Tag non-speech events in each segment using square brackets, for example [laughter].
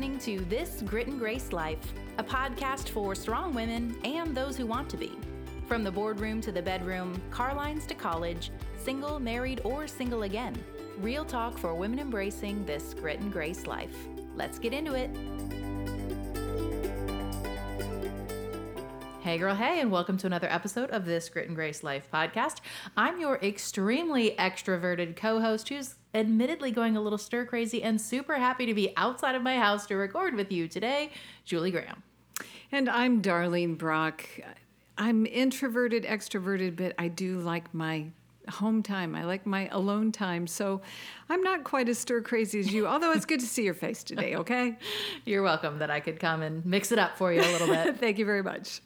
listening to This Grit and Grace Life, a podcast for strong women and those who want to be. From the boardroom to the bedroom, car lines to college, single, married, or single again. Real talk for women embracing this grit and grace life. Let's get into it. Hey, girl, hey, and welcome to another episode of this Grit and Grace Life podcast. I'm your extremely extroverted co host who's admittedly going a little stir crazy and super happy to be outside of my house to record with you today, Julie Graham. And I'm Darlene Brock. I'm introverted, extroverted, but I do like my home time. I like my alone time. So I'm not quite as stir crazy as you, although it's good to see your face today, [laughs] okay? You're welcome that I could come and mix it up for you a little bit. [laughs] Thank you very much.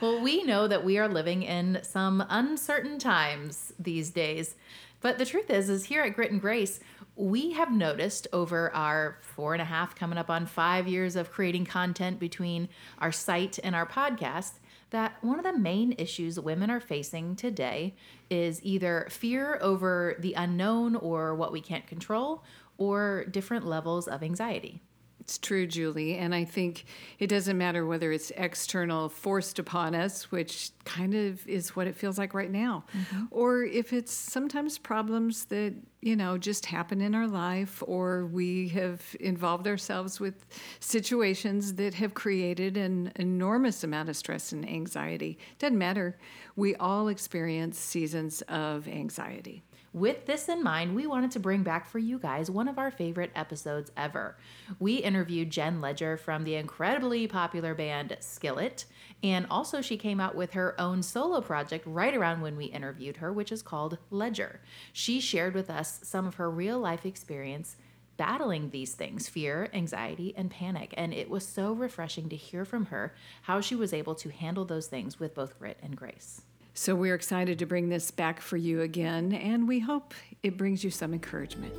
Well, we know that we are living in some uncertain times these days. But the truth is, is here at Grit and Grace, we have noticed over our four and a half, coming up on five years of creating content between our site and our podcast, that one of the main issues women are facing today is either fear over the unknown or what we can't control, or different levels of anxiety. It's true, Julie. And I think it doesn't matter whether it's external forced upon us, which kind of is what it feels like right now, mm-hmm. or if it's sometimes problems that, you know, just happen in our life, or we have involved ourselves with situations that have created an enormous amount of stress and anxiety. Doesn't matter. We all experience seasons of anxiety. With this in mind, we wanted to bring back for you guys one of our favorite episodes ever. We interviewed Jen Ledger from the incredibly popular band Skillet, and also she came out with her own solo project right around when we interviewed her, which is called Ledger. She shared with us some of her real life experience battling these things fear, anxiety, and panic. And it was so refreshing to hear from her how she was able to handle those things with both grit and grace. So we're excited to bring this back for you again, and we hope it brings you some encouragement.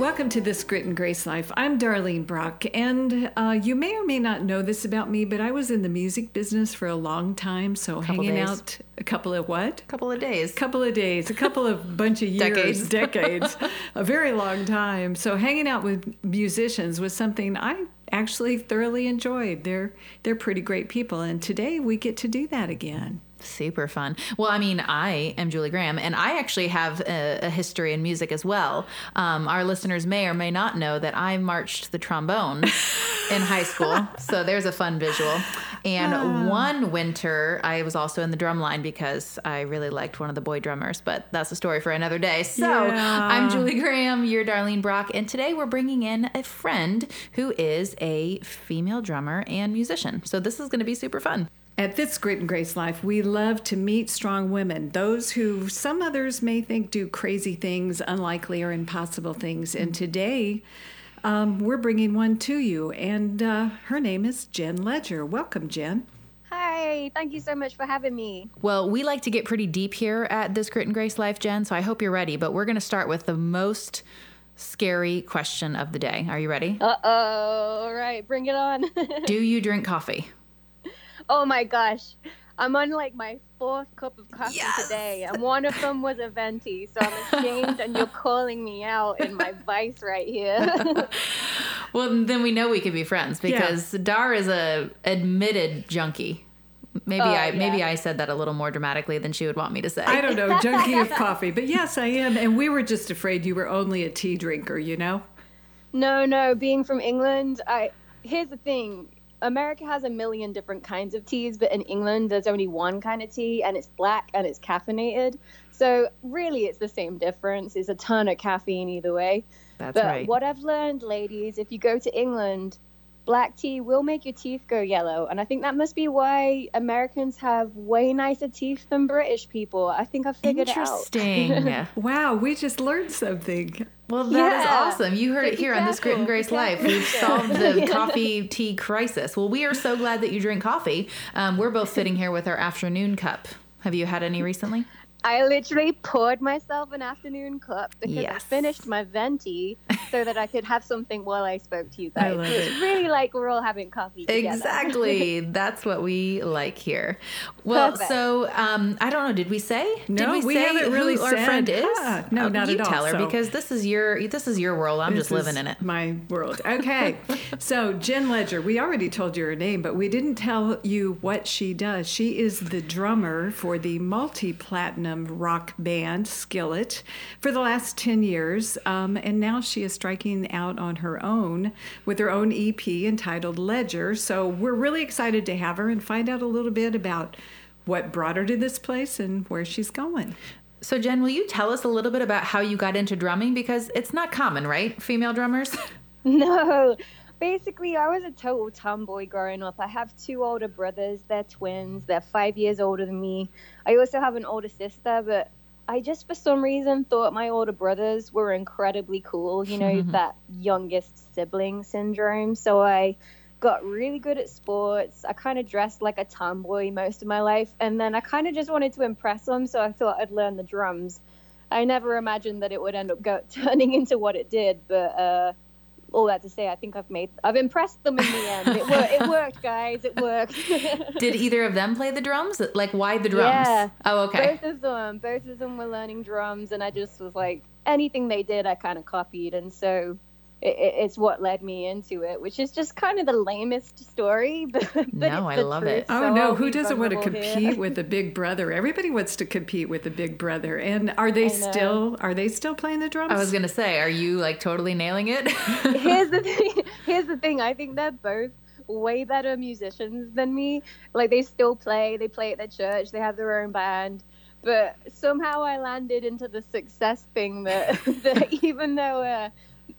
Welcome to this Grit and Grace Life. I'm Darlene Brock, and uh, you may or may not know this about me, but I was in the music business for a long time. So hanging days. out a couple of what? A couple of days. A couple of days. A couple of bunch of [laughs] years. decades. decades. [laughs] a very long time. So hanging out with musicians was something I actually thoroughly enjoyed. They're they're pretty great people, and today we get to do that again. Super fun. Well, I mean, I am Julie Graham, and I actually have a, a history in music as well. Um, our listeners may or may not know that I marched the trombone [laughs] in high school, so there's a fun visual. And uh. one winter, I was also in the drum line because I really liked one of the boy drummers, but that's a story for another day. So yeah. I'm Julie Graham, you're Darlene Brock, and today we're bringing in a friend who is a female drummer and musician. So this is going to be super fun. At this Grit and Grace Life, we love to meet strong women, those who some others may think do crazy things, unlikely or impossible things. And today, um, we're bringing one to you, and uh, her name is Jen Ledger. Welcome, Jen. Hi, thank you so much for having me. Well, we like to get pretty deep here at this Grit and Grace Life, Jen, so I hope you're ready. But we're going to start with the most scary question of the day. Are you ready? Uh oh. All right, bring it on. [laughs] Do you drink coffee? Oh my gosh. I'm on like my fourth cup of coffee yes! today, and one of them was a venti. So I'm ashamed, and you're calling me out in my vice right here. [laughs] well, then we know we can be friends because yeah. Dar is a admitted junkie. Maybe oh, I yeah. maybe I said that a little more dramatically than she would want me to say. I don't know, junkie of [laughs] coffee, but yes, I am. And we were just afraid you were only a tea drinker, you know. No, no. Being from England, I here's the thing America has a million different kinds of teas, but in England there's only one kind of tea, and it's black and it's caffeinated. So really, it's the same difference. It's a ton of caffeine either way. That's but right. what I've learned, ladies, if you go to England, black tea will make your teeth go yellow. And I think that must be why Americans have way nicer teeth than British people. I think I figured it out. Interesting. [laughs] [laughs] wow, we just learned something. Well, that yeah. is awesome. You heard it here on this Grit and Grace Life. We've solved the [laughs] coffee tea crisis. Well, we are so glad that you drink coffee. Um, we're both sitting here with our afternoon cup. Have you had any recently? I literally poured myself an afternoon cup because Yes. I finished my venti so that I could have something while I spoke to you I guys. love it's it. really like we're all having coffee together. Exactly. [laughs] That's what we like here. Well, Perfect. so um, I don't know. Did we say? Did No, we, we say haven't really who our said. friend is? Huh. No, Oh, not you at all, tell her so- because this is your this is your world. I'm just living is in it. My world. Okay. [laughs] so Jen Ledger, we already told you her name, but we didn't tell you what she does. She is the drummer for the multi-platinum rock band Skillet for the last 10 years. Um, and now she is striking out on her own with her own EP entitled Ledger. So we're really excited to have her and find out a little bit about what brought her to this place and where she's going. So Jen, will you tell us a little bit about how you got into drumming because it's not common, right? Female drummers. [laughs] [laughs] No. Basically, I was a total tomboy growing up. I have two older brothers. They're twins. They're five years older than me. I also have an older sister, but I just, for some reason, thought my older brothers were incredibly cool. You know, [laughs] that youngest sibling syndrome. So I got really good at sports. I kind of dressed like a tomboy most of my life. And then I kind of just wanted to impress them. So I thought I'd learn the drums. I never imagined that it would end up go- [laughs] turning into what it did, but uh, all that to say, I think I've made, I've impressed them in the end. It, wor- it [laughs] worked, guys. It worked. [laughs] Did either of them play the drums? Like, why the drums? Yeah. Oh, okay. Both of them, both of them were learning drums, and I just was like, anything they did, I kind of copied, and so it, it, it's what led me into it, which is just kind of the lamest story, [laughs] but, but No, I love truth, it. Oh so no, who doesn't want to vulnerable here. compete with a [laughs] big brother? Everybody wants to compete with a big brother. And are they still are they still playing the drums? I was gonna say, are you like totally nailing it? [laughs] here's the thing. Here's the thing. I think they're both way better musicians than me. Like they still play. They play at their church. They have their own band. But somehow I landed into the success thing that, that even though uh,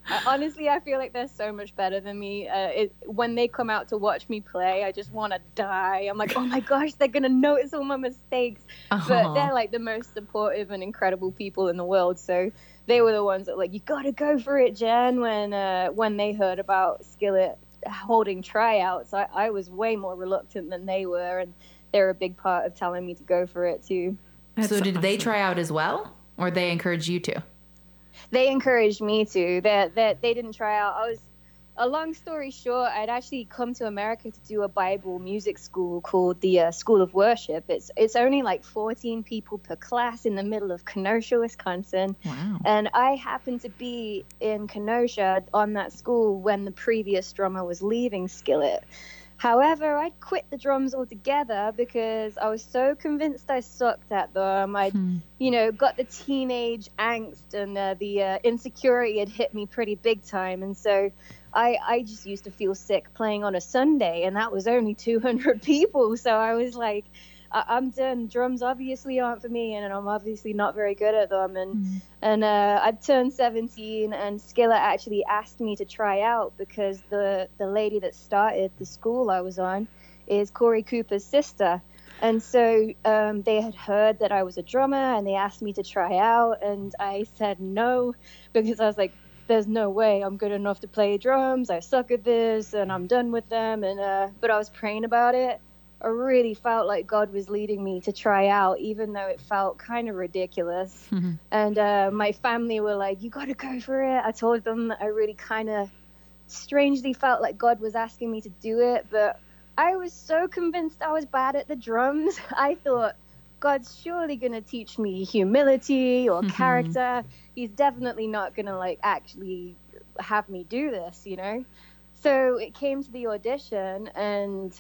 I- honestly I feel like they're so much better than me. Uh, it, when they come out to watch me play, I just want to die. I'm like, oh my gosh, they're gonna notice all my mistakes. But they're like the most supportive and incredible people in the world. So they were the ones that were like, you gotta go for it, Jen. When uh, when they heard about Skillet holding tryouts, I, I was way more reluctant than they were, and they're a big part of telling me to go for it too. That's so did they try out as well, or they encouraged you to? They encouraged me to. That that they didn't try out. I was. A long story short, I'd actually come to America to do a Bible music school called the uh, School of Worship. It's it's only like 14 people per class in the middle of Kenosha, Wisconsin. Wow. And I happened to be in Kenosha on that school when the previous drummer was leaving Skillet. However, I'd quit the drums altogether because I was so convinced I sucked at them. I'd, you know, got the teenage angst and uh, the uh, insecurity had hit me pretty big time. And so I, I just used to feel sick playing on a Sunday, and that was only 200 [laughs] people. So I was like, I- I'm done. Drums obviously aren't for me, and I'm obviously not very good at them. And and uh, I turned 17, and Skillet actually asked me to try out because the the lady that started the school I was on is Korey Cooper's sister. And so um, they had heard that I was a drummer, and they asked me to try out, and I said no because I was like, "There's no way I'm good enough to play drums. I suck at this, and I'm done with them." And uh, but I was praying about it. I really felt like God was leading me to try out, even though it felt kind of ridiculous. And uh, my family were like, "You got to go for it." I told them that I really kind of strangely felt like God was asking me to do it, but I was so convinced I was bad at the drums. [laughs] I thought God's surely going to teach me humility or character. He's definitely not going to like actually have me do this, you know? So it came to the audition and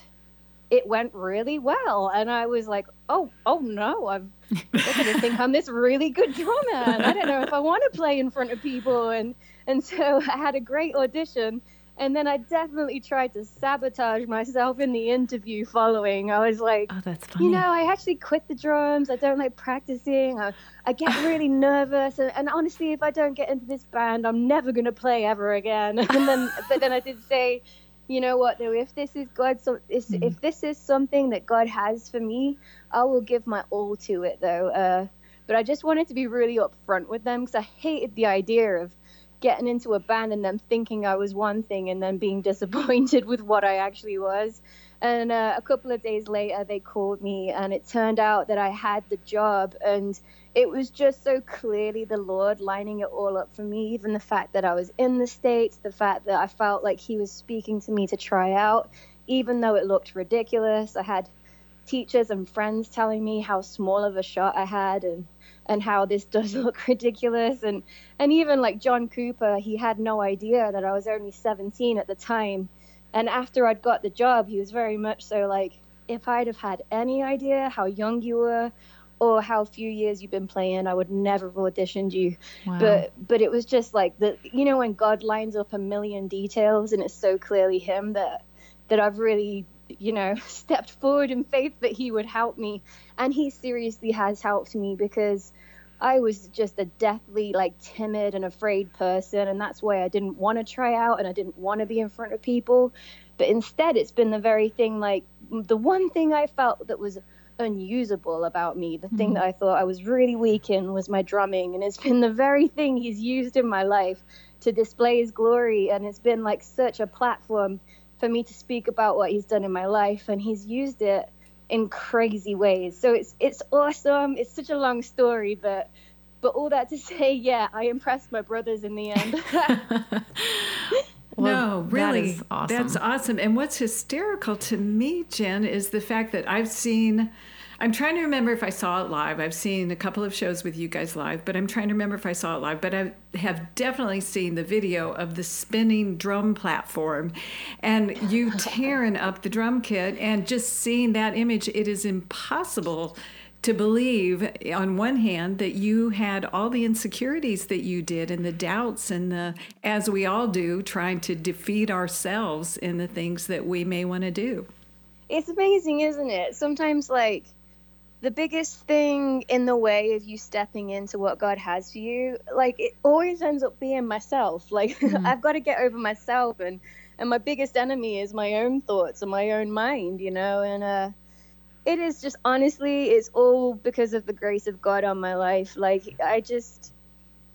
it went really well and I was like, "Oh, oh no, I've they're gonna think I'm this really good drummer. And I don't know if I want to play in front of people. And and so [laughs] I had a great audition. And then I definitely tried to sabotage myself in the interview following. I was like, Oh, that's funny. you know, I actually quit the drums. I don't like practicing. I, I get [laughs] really nervous. And, and honestly, if I don't get into this band, I'm never going to play ever again. [laughs] And then, but then I did say, you know what, though, if this is God, so if, if this is something that God has for me, I will give my all to it, though. Uh, but I just wanted to be really upfront with them because I hated the idea of getting into a band and them thinking I was one thing and then being [laughs] disappointed with what I actually was. And uh, a couple of days later, they called me, and it turned out that I had the job. And it was just so clearly the Lord lining it all up for me. Even the fact that I was in the States, the fact that I felt like He was speaking to me to try out, even though it looked ridiculous. I had teachers and friends telling me how small of a shot I had and and how this [laughs] does look ridiculous and and even like John Cooper he had no idea that I was only 17 at the time and after I'd got the job he was very much so like if I'd have had any idea how young you were or how few years you've been playing I would never have auditioned you wow. but but it was just like the you know when God lines up a million details and it's so clearly him that that I've really you know, [laughs] stepped forward in faith that he would help me. And he seriously has helped me because I was just a deathly, like, timid and afraid person. And that's why I didn't want to try out and I didn't want to be in front of people. But instead, it's been the very thing, like, the one thing I felt that was unusable about me, the mm-hmm. thing that I thought I was really weak in was my drumming. And it's [laughs] been the very thing he's used in my life to display his glory. And it's been like such a platform for me to speak about what he's done in my life, and he's used it in crazy ways. So it's it's awesome. It's such a long story, but but all that to [laughs] say, yeah, I impressed my brothers in the end. [laughs] well, no, really, that awesome. that's awesome. And what's hysterical to me, Jen, is the fact that I've seen I'm trying to remember if I saw it live. I've seen a couple of shows with you guys live, but I'm trying to remember if I saw it live. But I have definitely seen the video of the spinning drum platform and you [laughs] tearing up the drum kit and just seeing that image. It is impossible to believe on one hand that you had all the insecurities that you did and the doubts and the as we all do trying to defeat ourselves in the things that we may want to do it's amazing isn't it sometimes like the biggest thing in the way of you stepping into what God has for you, like it always ends up being myself. [laughs] Like mm. I've got to get over myself and and my biggest enemy is my own thoughts and my own mind, you know, and uh it is just honestly it's all because of the grace of God on my life. Like I just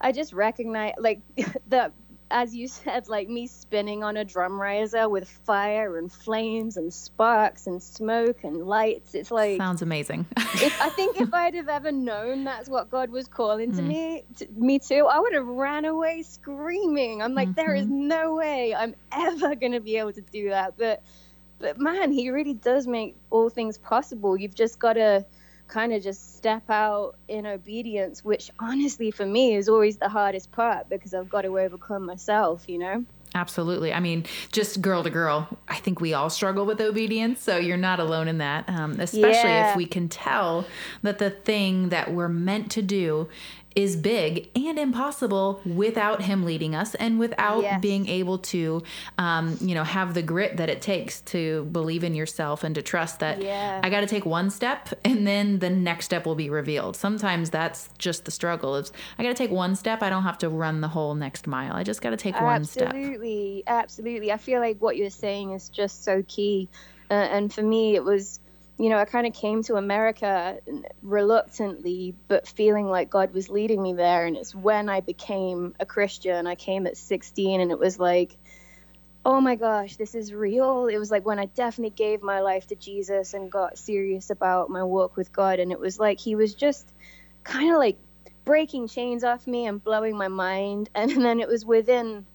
I just recognize like [laughs] the as you [laughs] said, like me spinning on a drum riser with fire and flames and sparks and smoke and lights. It's like sounds amazing. [laughs] if, I think if I'd have ever known that's what God was calling to mm. me, to, me too, I would have ran away screaming. I'm like, mm-hmm. there is mm-hmm. no way I'm ever gonna be able to do that. But, but man, He really does make all things possible. You've just got to kind of just step out in obedience, which honestly for me is always the hardest part because I've got to overcome myself, you know? Absolutely. I mean, just girl to girl, I think we all struggle with obedience. So you're not alone in that, um, especially yeah. if we can tell that the thing that we're meant to do is big and impossible without him leading us and without yes. being able to um, you know have the grit that it takes to believe in yourself and to trust that yeah. i got to take one step and then the next step will be revealed. Sometimes that's just the struggle is i got to take one step. I don't have to run the whole next mile. I just got to take absolutely, one step. Absolutely. Absolutely. I feel like what you're saying is just so key. Uh, and for me it was you know, I kind of came to America reluctantly, but feeling like God was leading me there. And it's when I became a Christian. I came at 16, and it was like, oh my gosh, this is real. It was like when I definitely gave my life to Jesus and got serious about my walk with God. And it was like He was just kind of like breaking chains off me and blowing my mind. [laughs] And then it was within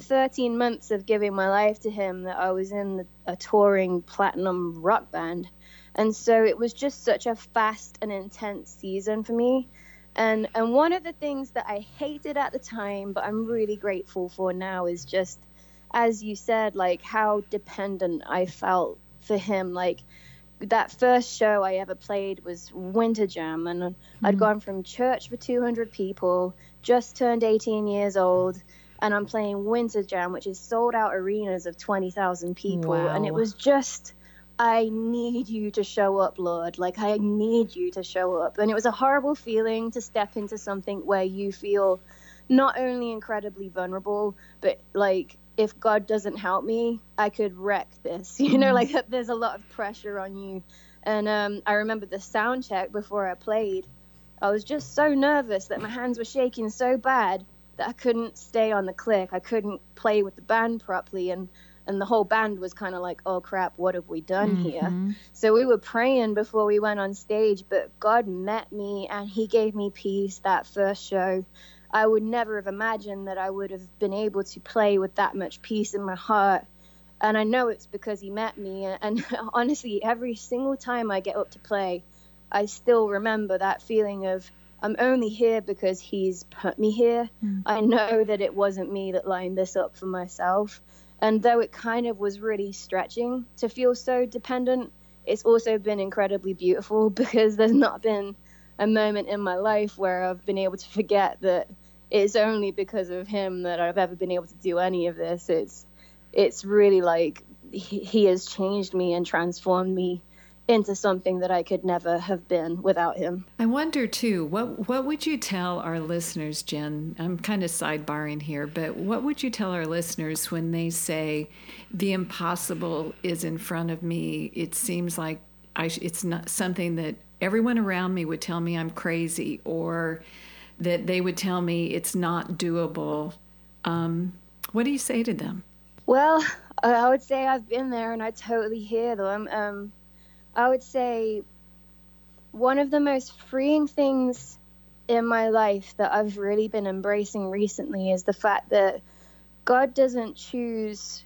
13 months of giving my life to Him that I was in a touring platinum rock band and so it was just such a fast and intense season for me and and one of the things that i hated at the time but i'm really grateful for now is just as you said like how dependent i felt for him like that first show i ever played was winter jam and mm-hmm. i'd gone from church for 200 people just turned 18 years old and i'm playing winter jam which is sold out arenas of 20000 people wow. and it was just I need you to show up, Lord. Like, I need you to show up. And it was a horrible feeling to step into something where you feel not only incredibly vulnerable, but like, if God doesn't help me, I could wreck this. [laughs] You know, mm-hmm. like, [laughs] there's a lot of pressure on you. And um, I remember the sound check before I played. I was just so nervous that my hands were shaking so bad that I couldn't stay on the click. I couldn't play with the band properly. And and the whole band was kind of like, oh crap, what have we done mm-hmm. here? So we were praying before we went on stage, but God met me and He gave me peace that first show. I would never have imagined that I would have been able to play with that much peace in my heart. And I know it's because He met me. And [laughs] honestly, every single time I get up to play, I still remember that feeling of, I'm only here because he's put me here. Mm. I know that it wasn't me that lined this up for myself. And though it kind of was really stretching to feel so dependent, it's also been incredibly beautiful [laughs] because there's not been a moment in my life where I've been able to forget that it's only because of him that I've ever been able to do any of this. It's it's really like he, he has changed me and transformed me into something that I could never have been without him. I wonder too, what what would you tell our listeners, Jen? I'm kind of sidebarring here, but what would you tell our listeners when they say the impossible is in front of me? It seems like I it's not something that everyone around me would tell me I'm crazy or that they would tell me it's not doable. Um, what do you say to them? Well, I would say I've been there and I totally hear them. Um, I would say one of the most freeing things in my life that I've really been embracing recently is the fact that God doesn't choose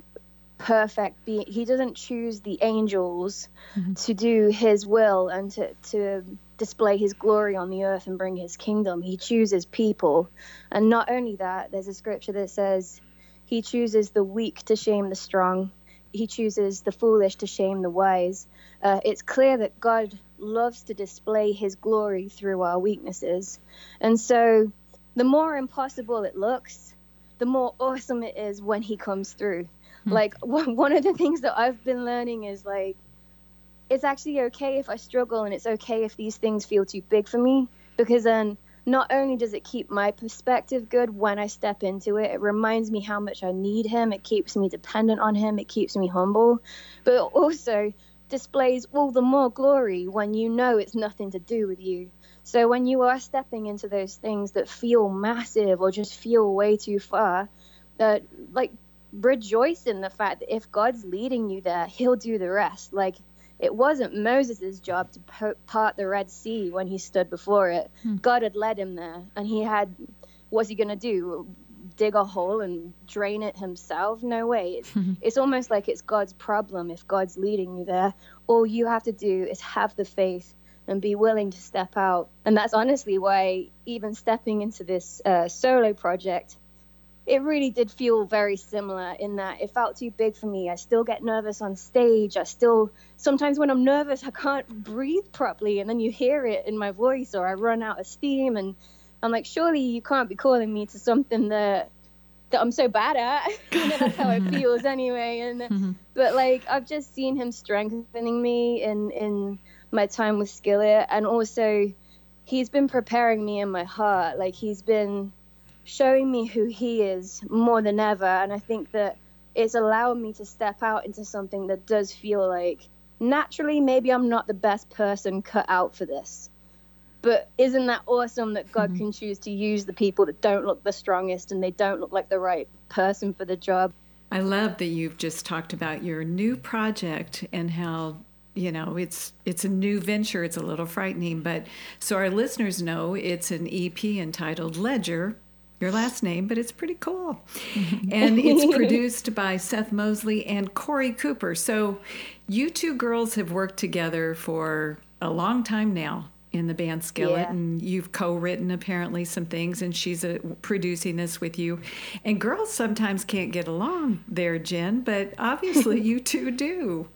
perfect be he doesn't choose the angels mm-hmm. to do his will and to, to display his glory on the earth and bring his kingdom. He chooses people. And not only that there's a scripture that says he chooses the weak to shame the strong he chooses the foolish to shame the wise. Uh, it's clear that God loves to display his glory through our weaknesses. And so the more impossible it looks, the more [laughs] awesome it is when he comes through. Hmm. Like, [laughs] one of the things that I've been learning is like, it's actually okay if I struggle and it's okay if these things feel too big for me because then not only does it keep my perspective good when I step into it, it reminds me how much I need him. It keeps me dependent on him. It keeps me humble, but it also displays all the more glory when you know it's nothing to do with you. So when you are stepping into those things that feel massive or just feel way too far, uh, like rejoice in the fact that if God's leading you there, He'll do the rest. Like it wasn't Moses' job to part the Red Sea when he stood before it. Hmm. God had led him there, and he had, what's he going to do? Dig a hole and drain it himself? No way. It's, [laughs] it's almost like it's God's problem if God's leading you there. All you have to do is have the faith and be willing to step out. And that's honestly why, even stepping into this uh, solo project, it really did feel very similar in that it felt too big for me. I still get nervous on stage. I still sometimes when I'm nervous, I can't breathe properly, and then you hear it in my voice, or I run out of steam, and I'm like, surely you can't be calling me to something that that I'm so bad at. [laughs] you know, that's how it [laughs] feels anyway. And mm-hmm. but like I've just seen him strengthening me in in my time with Skillet, and also he's been preparing me in my heart. Like he's been showing me who he is more than ever. And I think that it's allowed me to step out into something that does feel like naturally maybe I'm not the best person cut out for this. But isn't that awesome that God mm-hmm. can choose to use the people that don't look the strongest and they don't look like the right person for the job? I love that you've just talked about your new project and how you know it's it's a new venture it's a little frightening but so our listeners know it's an ep entitled ledger your last name, but it's pretty cool. and it's [laughs] produced by Seth Mosley and Korey Cooper. So you two girls have worked together for a long time now in the band Skillet, yeah. and you've co-written apparently some things, and she's uh, producing this with you. And girls sometimes can't get along there, Jen, but obviously [laughs] you two do.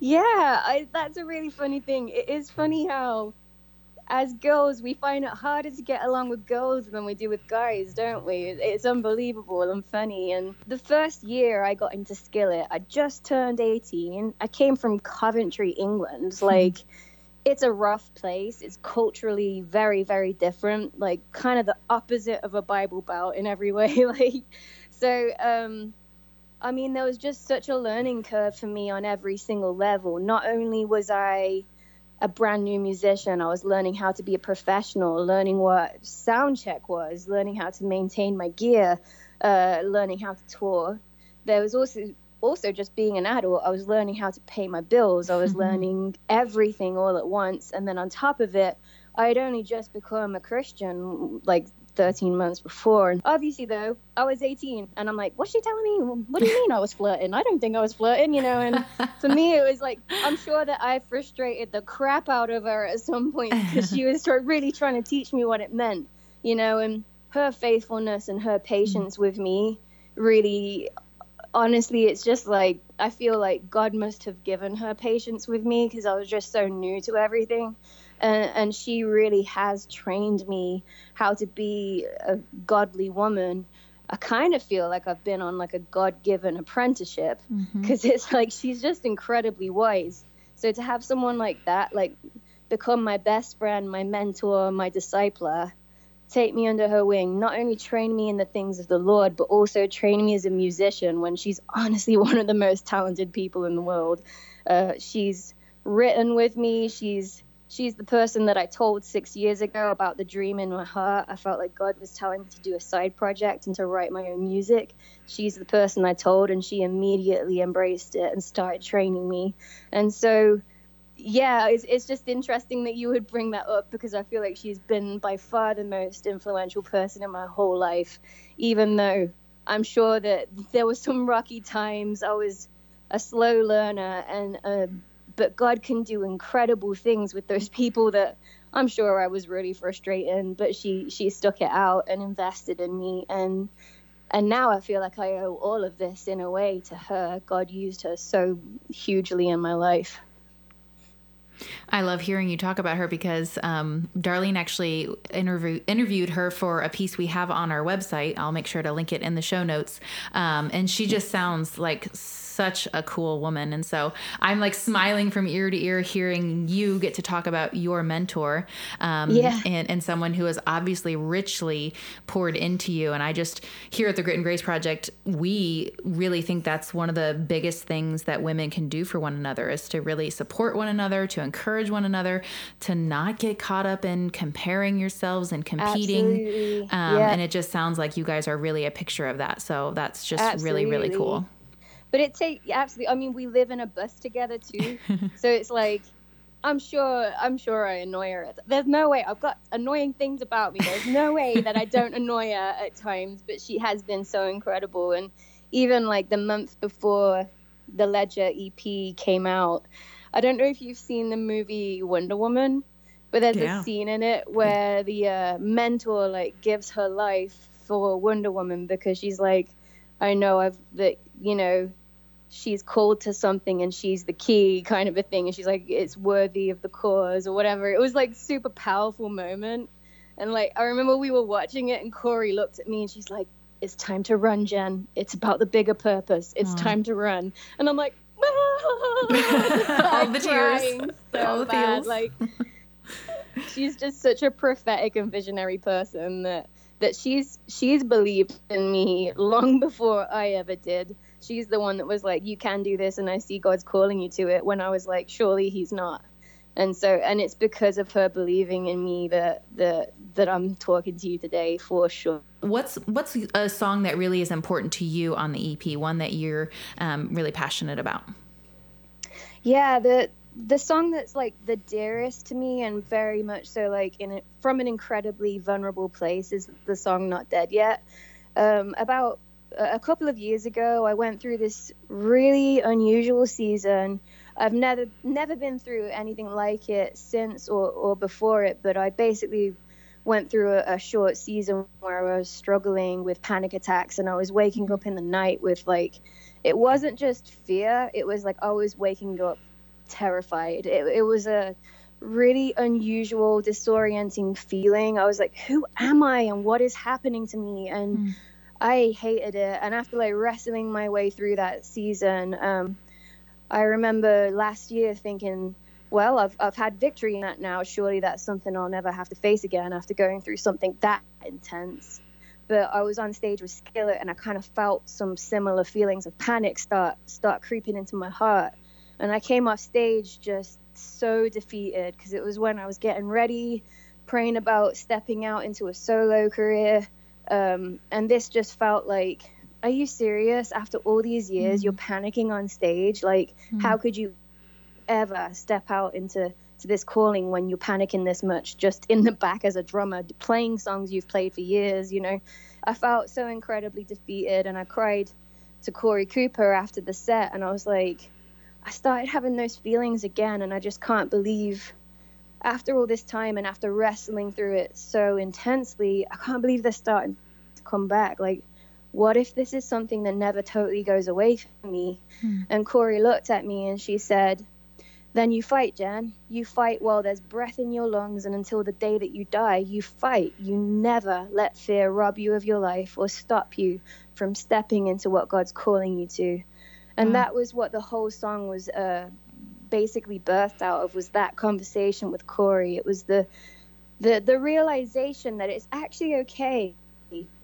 Yeah, I, that's a really funny thing. It is funny how as girls, we find it harder to get along with girls than we do with guys, don't we? It's unbelievable and funny. And the first year I got into Skillet, I just turned 18. I came from Coventry, England. Hmm. Like, it's a rough place. It's culturally very, very different. Like, kind of the opposite of a Bible Belt in every [laughs] way. like, so, um, I mean, there was just such a learning curve for me on every single level. Not only was I a brand new musician. I was learning how to be a professional, learning what sound check was, learning how to maintain my gear, uh, learning how to tour. There was also also just being an adult, I was learning how to pay my bills. I was mm-hmm. learning everything all at once. And then on top of it, I had only just become a Christian like 13 months before. And obviously, though, I was 18 and I'm like, what's she telling me? What do you mean I was flirting? I don't think I was flirting, you know? And for me, it was like, I'm sure that I frustrated the crap out of her at some point because she was really trying to teach me what it meant, you know? And her faithfulness and her patience with me really honestly it's just like i feel like god must have given her patience with me because i was just so new to everything and, and she really has trained me how to be a godly woman I kind of feel like I've been on like a God given apprenticeship because mm-hmm. it's like she's just incredibly wise. So to have someone like that, like become my best friend, my mentor, my discipler, take me under her wing, not only train me in the things of the Lord, but also train me as a musician when she's honestly [laughs] one of the most talented people in the world. Uh, she's written with me, she's she's the person that I told six years ago about the dream in my heart. I felt like God was telling me to do a side project and to write my own music. She's the person I told, and she immediately embraced it and started training me. And so, yeah, it's, it's just interesting that you would bring that up because I feel like she's been by far the most influential person in my whole life, even though I'm sure that there were some rocky times. I was a slow learner and a but God can do incredible things with those people that I'm sure I was really frustrated, but she she stuck it out and invested in me and and now I feel like I owe all of this in a way to her. God used her so hugely in my life. I love hearing you talk about her because um, Darlene actually interview, interviewed her for a piece we have on our website. I'll make sure to link it in the show notes. Um, and she just sounds like such a cool woman. And so I'm like smiling from ear to ear hearing you get to talk about your mentor um, yeah. and, and someone who has obviously richly poured into you. And I just, here at the Grit and Grace Project, we really think that's one of the biggest things that women can do for one another is to really support one another, to encourage one another, to not get caught up in comparing yourselves and competing. Um, yeah. And it just sounds like you guys are really a picture of that. So that's just Absolutely. really, really cool but it take absolutely. I mean, we live in a bus together too, [laughs] so it's like I'm sure I'm sure I annoy her. There's no way I've got annoying things about me. There's no way that I don't annoy her at times, but she has been so incredible. And even like the month before the Ledger EP came out, I don't know if you've seen the movie Wonder Woman, but there's yeah. a scene in it where the uh, mentor like gives her life for Wonder Woman because she's like, I know I've that you know she's called to something and she's the key kind of a thing. And she's like it's worthy of the cause or whatever. It was like super powerful moment. And like i remember we were watching it and korey looked at me and she's like it's time to run jen. It's about the bigger purpose. It's time to run. And i'm like [laughs] [laughs] all the tears. so all the feels like [laughs] she's just such a prophetic and visionary person that that she's she's believed in me long before I ever did. She's the one that was like, "You can do this," and I see God's calling you to it. When I was like, "Surely He's not," and so and it's because of her believing in me that that that I'm talking to you today for sure. What's what's a song that really is important to you on the EP? One that you're um, really passionate about? Yeah, the the song that's like the dearest to me and very much so like in it from an incredibly vulnerable place is the song not dead yet um, about a couple of years ago i went through this really unusual season i've never never been through anything like it since or, or before it but i basically went through a, a short season where i was struggling with panic attacks and i was waking up in the night with like it wasn't just fear it was like i was waking up terrified. It, it was a really unusual, disorienting feeling. I was like, who am I and what is happening to me? And mm. I hated it. And after like wrestling my way through that season, um, I remember last year thinking, well, I've, I've had victory in that now. Surely that's something I'll never have to face again after going through something that intense. But I was on stage with Skillet and I kind of felt some similar feelings of panic start start creeping into my heart and I came off stage just so defeated because it was when I was getting ready, praying about stepping out into a solo career. Um, and this just felt like are you serious? After all these years, mm. you're panicking on stage. Like, mm. how could you ever step out into to this calling when you're panicking this much just in the back as a drummer playing songs you've played for years you know i felt so incredibly defeated and i cried to korey cooper after the set and i was like i started having those feelings again and i just can't believe after all this time and after wrestling through it so intensely i can't believe they're starting to come back like what if this is something that never totally goes away from me hmm. and korey looked at me and she said then you fight, Jen. You fight while there's breath in your lungs, and until the day that you die, you fight. You never let fear rob you of your life or stop you from stepping into what God's calling you to. And mm. that was what the whole song was uh, basically birthed out of was that conversation with Korey. It was the the the realization that it's actually okay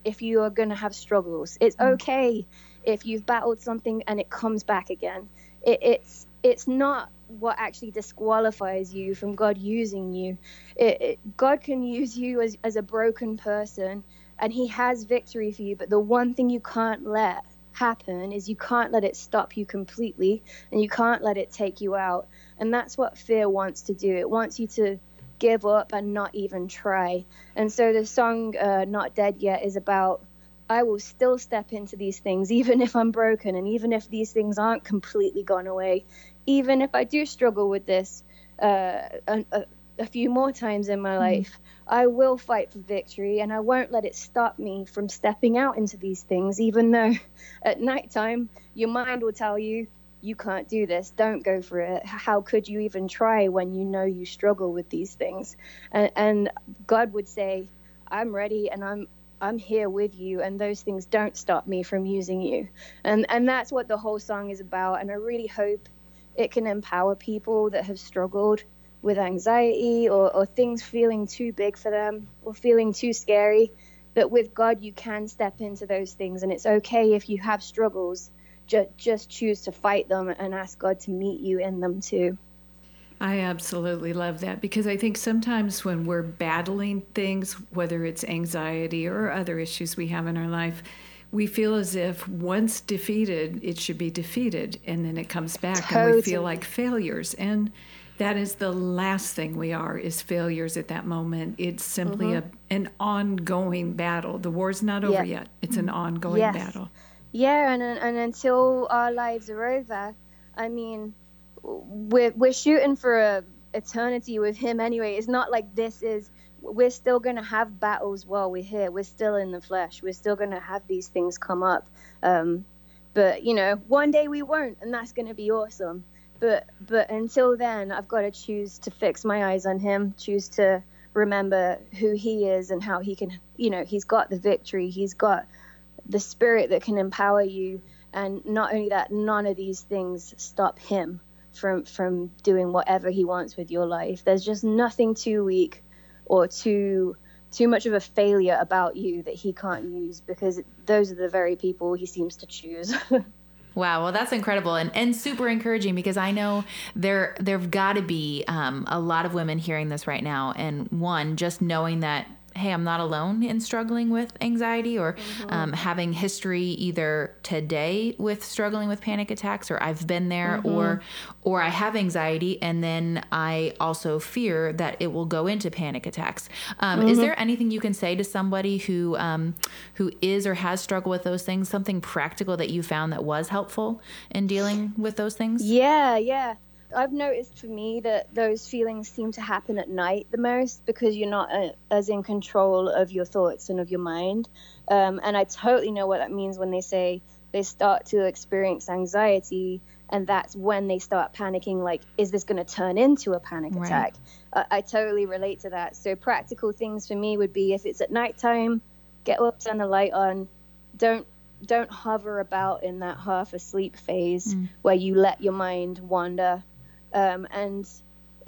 if you are going to have struggles. It's mm. okay if you've battled something and it comes back again. It, it's it's not what actually disqualifies you from God using you. It, it, God can use you as, as a broken person, and He has victory for you. But the one thing you can't let happen is you can't let it stop you completely, and you can't let it take you out. And that's what fear wants to do. It wants you to give up and not even try. And so the song uh, "Not Dead Yet" is about I will still step into these things, [laughs] even if I'm broken and even if these things aren't completely gone away even if I do struggle with this uh, a, a, few more times in my mm. life, I will fight for victory and I won't let it stop me from stepping out into these things, even though [laughs] at nighttime your mind will tell you, you can't do this, don't go for it. How could you even try when you know you struggle with these things? And, and God would say, I'm ready and I'm I'm here with you and those things don't stop me from using you. And and that's what the whole song is about and I really hope it can empower people that have struggled with anxiety or, or things feeling too big for them or feeling too scary. But with God, you can step into those things, and it's okay if you have struggles. Just, just choose to fight them and ask God to meet you in them too. I absolutely love that because I think sometimes when we're battling things, whether it's anxiety or other issues we have in our life, we feel as if once defeated, it should be defeated, and then it comes back, totally. and we feel like failures. And that is the last thing we are is failures at that moment. It's simply mm-hmm. a an ongoing battle. The war's not over yeah. yet. It's an ongoing yes. battle. Yeah, and and until our lives are over, I mean, we're we're shooting for a eternity with him anyway. It's not like this is we're still going to have battles while we're here. We're still in the flesh. We're still going to have these things come up. Um, but you know, one day we won't, and that's going to be awesome. But but until then, I've got to choose to fix my eyes on Him. Choose to remember who He is and how He can. You know, He's got the victory. He's got the Spirit that can empower you. And not only that, none of these things stop Him from from doing whatever He wants with your life. There's just nothing too weak or too too much of a failure about you that he can't use because those are the very people he seems to choose. [laughs] Wow, well, that's incredible and, and super encouraging because I know there there've got to be um, a lot of women hearing this right now, and one just knowing that hey, I'm not alone in struggling with anxiety or mm-hmm. um, having history either today with struggling with panic attacks or I've been there mm-hmm. or or I have anxiety and then I also fear that it will go into panic attacks. Um, mm-hmm. Is there anything you can say to somebody who um, who is or has struggled with those things? Something practical that you found that was helpful in dealing with those things? Yeah, yeah. I've noticed for me that those feelings seem to happen at night the most because you're not uh, as in control of your thoughts and of your mind. Um, and I totally know what that means when they say they start to experience anxiety and that's when they start panicking like is this going to turn into a panic right. attack uh, i totally relate to that so practical things for me would be if it's at nighttime get up turn the light on don't don't hover about in that half asleep phase mm. where you let your mind wander um, and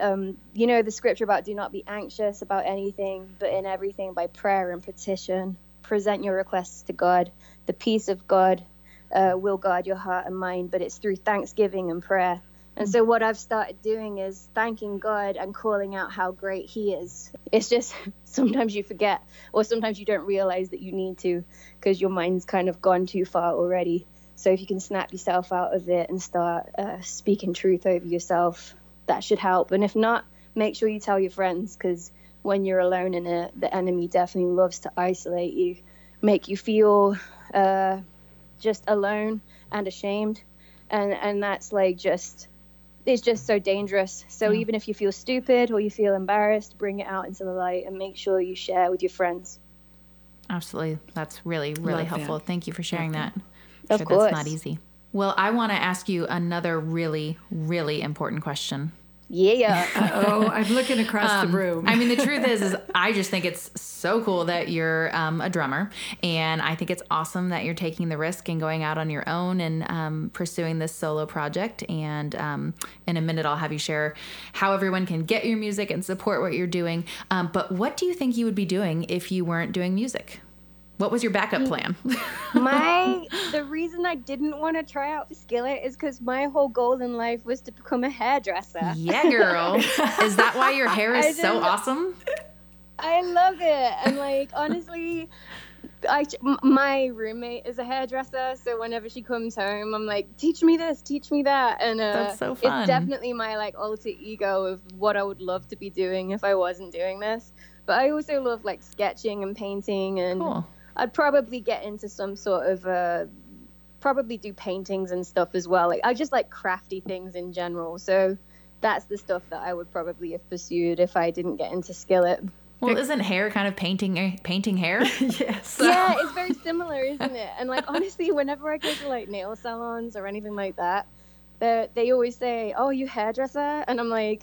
um, you know the scripture about do not be anxious about anything, but in everything by prayer and petition, present your requests to God. The peace of God uh, will guard your heart and mind, but it's through thanksgiving and prayer. And so what I've started doing is thanking God and calling out how great He is. It's just [laughs] sometimes you forget, or sometimes you don't realize that you need to because your mind's kind of gone too far already. So if you can snap yourself out of it and start uh, speaking truth over yourself, that should help. And if not, make sure you tell your friends because when you're alone in it, the enemy definitely loves to isolate you, make you feel uh, just alone and ashamed, and and that's like just it's just so dangerous. So Yeah. even if you feel stupid or you feel embarrassed, bring it out into the light and make sure you share with your friends. Absolutely. That's really, really Love helpful. that. Thank you for sharing that. Of sure course. that's not easy. Well, I want to ask you another really, really important question. Yeah. Oh, I'm looking across the room. Um, I mean, the truth is, is I just think it's so cool that you're um, a drummer, and I think it's awesome that you're taking the risk and going out on your own and um, pursuing this solo project. And um, in a minute, I'll have you share how everyone can get your music and support what you're doing. Um, but what do you think you would be doing if you weren't doing music? What was your backup plan? [laughs] my the reason I didn't want to try out Skillet is because my whole goal in life was to become a hairdresser. yeah, girl. [laughs] Is that why your hair is so awesome? I love it, and like honestly, I my roommate is a hairdresser, so whenever she comes home, I'm like, teach me this, teach me that, and uh, That's so fun. it's definitely my like alter ego of what I would love to be doing if I wasn't doing this. But I also love like sketching and painting, and Cool. I'd probably get into some sort of uh, probably do paintings and stuff as well. Like I just like crafty things in general. So that's the stuff that I would probably have pursued if I didn't get into Skillet. Well, isn't hair kind of painting painting hair? [laughs] yes. Yeah, it's very similar, isn't it? And like honestly, whenever I go to like nail salons or anything like that, they they always say, "Oh, you hairdresser," and I'm like,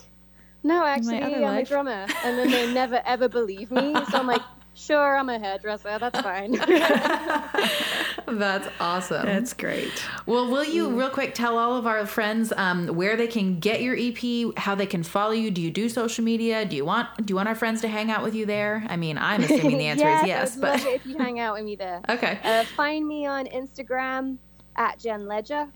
"No, actually, other I'm a drummer." And then they never ever believe me. So I'm like, "Sure, I'm a hairdresser. That's fine." [laughs] That's awesome. That's great. well, will you real quick tell all of our friends um, where they can get your EP, how they can follow you? Do you do social media? Do you want do you want our friends to hang out with you there? I mean, I'm assuming the [laughs] answer yes, is yes, I would but love it if you hang out with me there. [laughs] okay. Uh, find me on Instagram at Jen Ledger.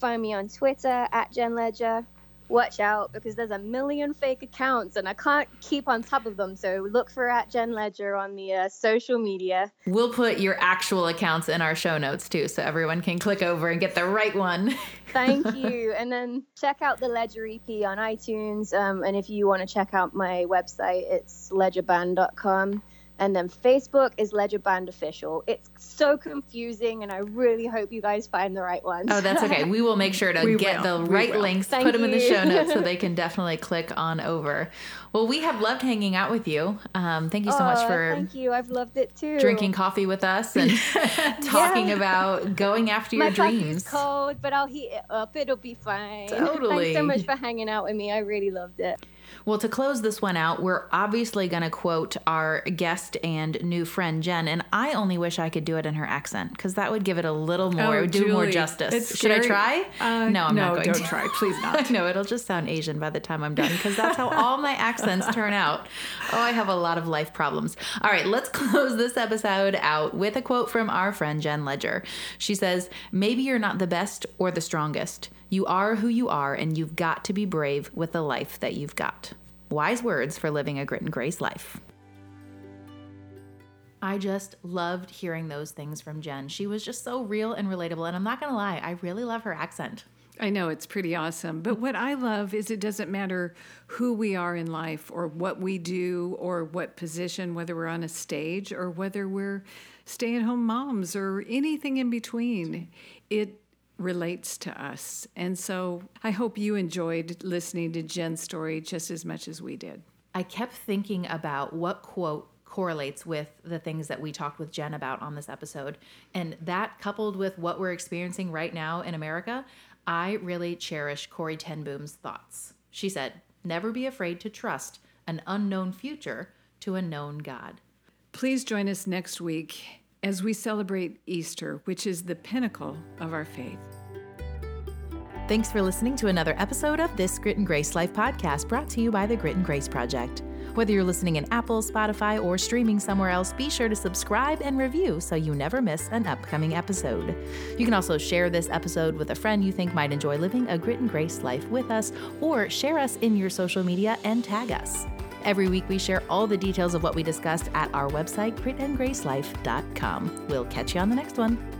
Find me on Twitter at Jen Ledger. Watch out because there's a million fake accounts and I can't keep on top of them. So look for at Jen Ledger on the uh, social media. We'll put your actual accounts in our show notes too, so everyone can click over and get the right one. [laughs] Thank you. and then check out the Ledger EP on iTunes. Um, and if you want to check out my website, it's ledgerband.com. And then Facebook is Ledger Band Official. It's so confusing, and I really hope you guys find the right one. Oh, that's okay. We will make sure to [laughs] get will. the We right will. links, Thank put them in the show notes so [laughs] they can definitely click on over. Well, we have loved hanging out with you. Um, thank you so much Oh, for Thank you. I've loved it too. drinking coffee with us and [laughs] talking Yeah. about going after My your coffee's dreams. cold, but I'll heat it up. It'll be fine. Totally. Thanks so much for hanging out with me. I really loved it. Well, to close this one out, we're obviously going to quote our guest and new friend Jen, and I only wish I could do it in her accent because that would give it a little more, it would do more justice. Should I try? Uh, no, I'm no, not going don't to. try. Please [laughs] not. no, it'll just sound Asian by the time I'm done because that's how all my accents turn out. Oh, I have a lot of life problems. All right, let's [laughs] close this episode out with a quote from our friend Jen Ledger. She says, Maybe you're not the best or the strongest. You are who you are, and you've got to be brave with the life that you've got. Wise words for living a grit and grace life. I just loved hearing those things from Jen. She was just so real and relatable. And I'm not going to lie, I really love her accent. I know it's pretty awesome. But what I love is it doesn't matter who we are in life or what we do or what position, whether we're on a stage or whether we're stay at home moms or anything in between. It relates to us. And so I hope you enjoyed listening to Jen's story just as much as we did. I kept thinking about what quote correlates with the things that we talked with Jen about on this episode. And that coupled with what we're experiencing right now in America, I really cherish Corrie Ten Boom's thoughts. She said, Never be afraid to trust an unknown future to a known God. Please join us next week as we celebrate Easter, which is the pinnacle of our faith. Thanks for listening to another episode of this Grit and Grace Life podcast brought to you by the Grit and Grace Project. Whether you're listening in Apple, Spotify, or streaming somewhere else, be sure to subscribe and review so you never miss an upcoming episode. You can also share this episode with a friend you think might enjoy living a grit and grace life with us, or share us in your social media and tag us. Every week, we share all the details of what we discussed at our website, gritandgracelife.com. We'll catch you on the next one.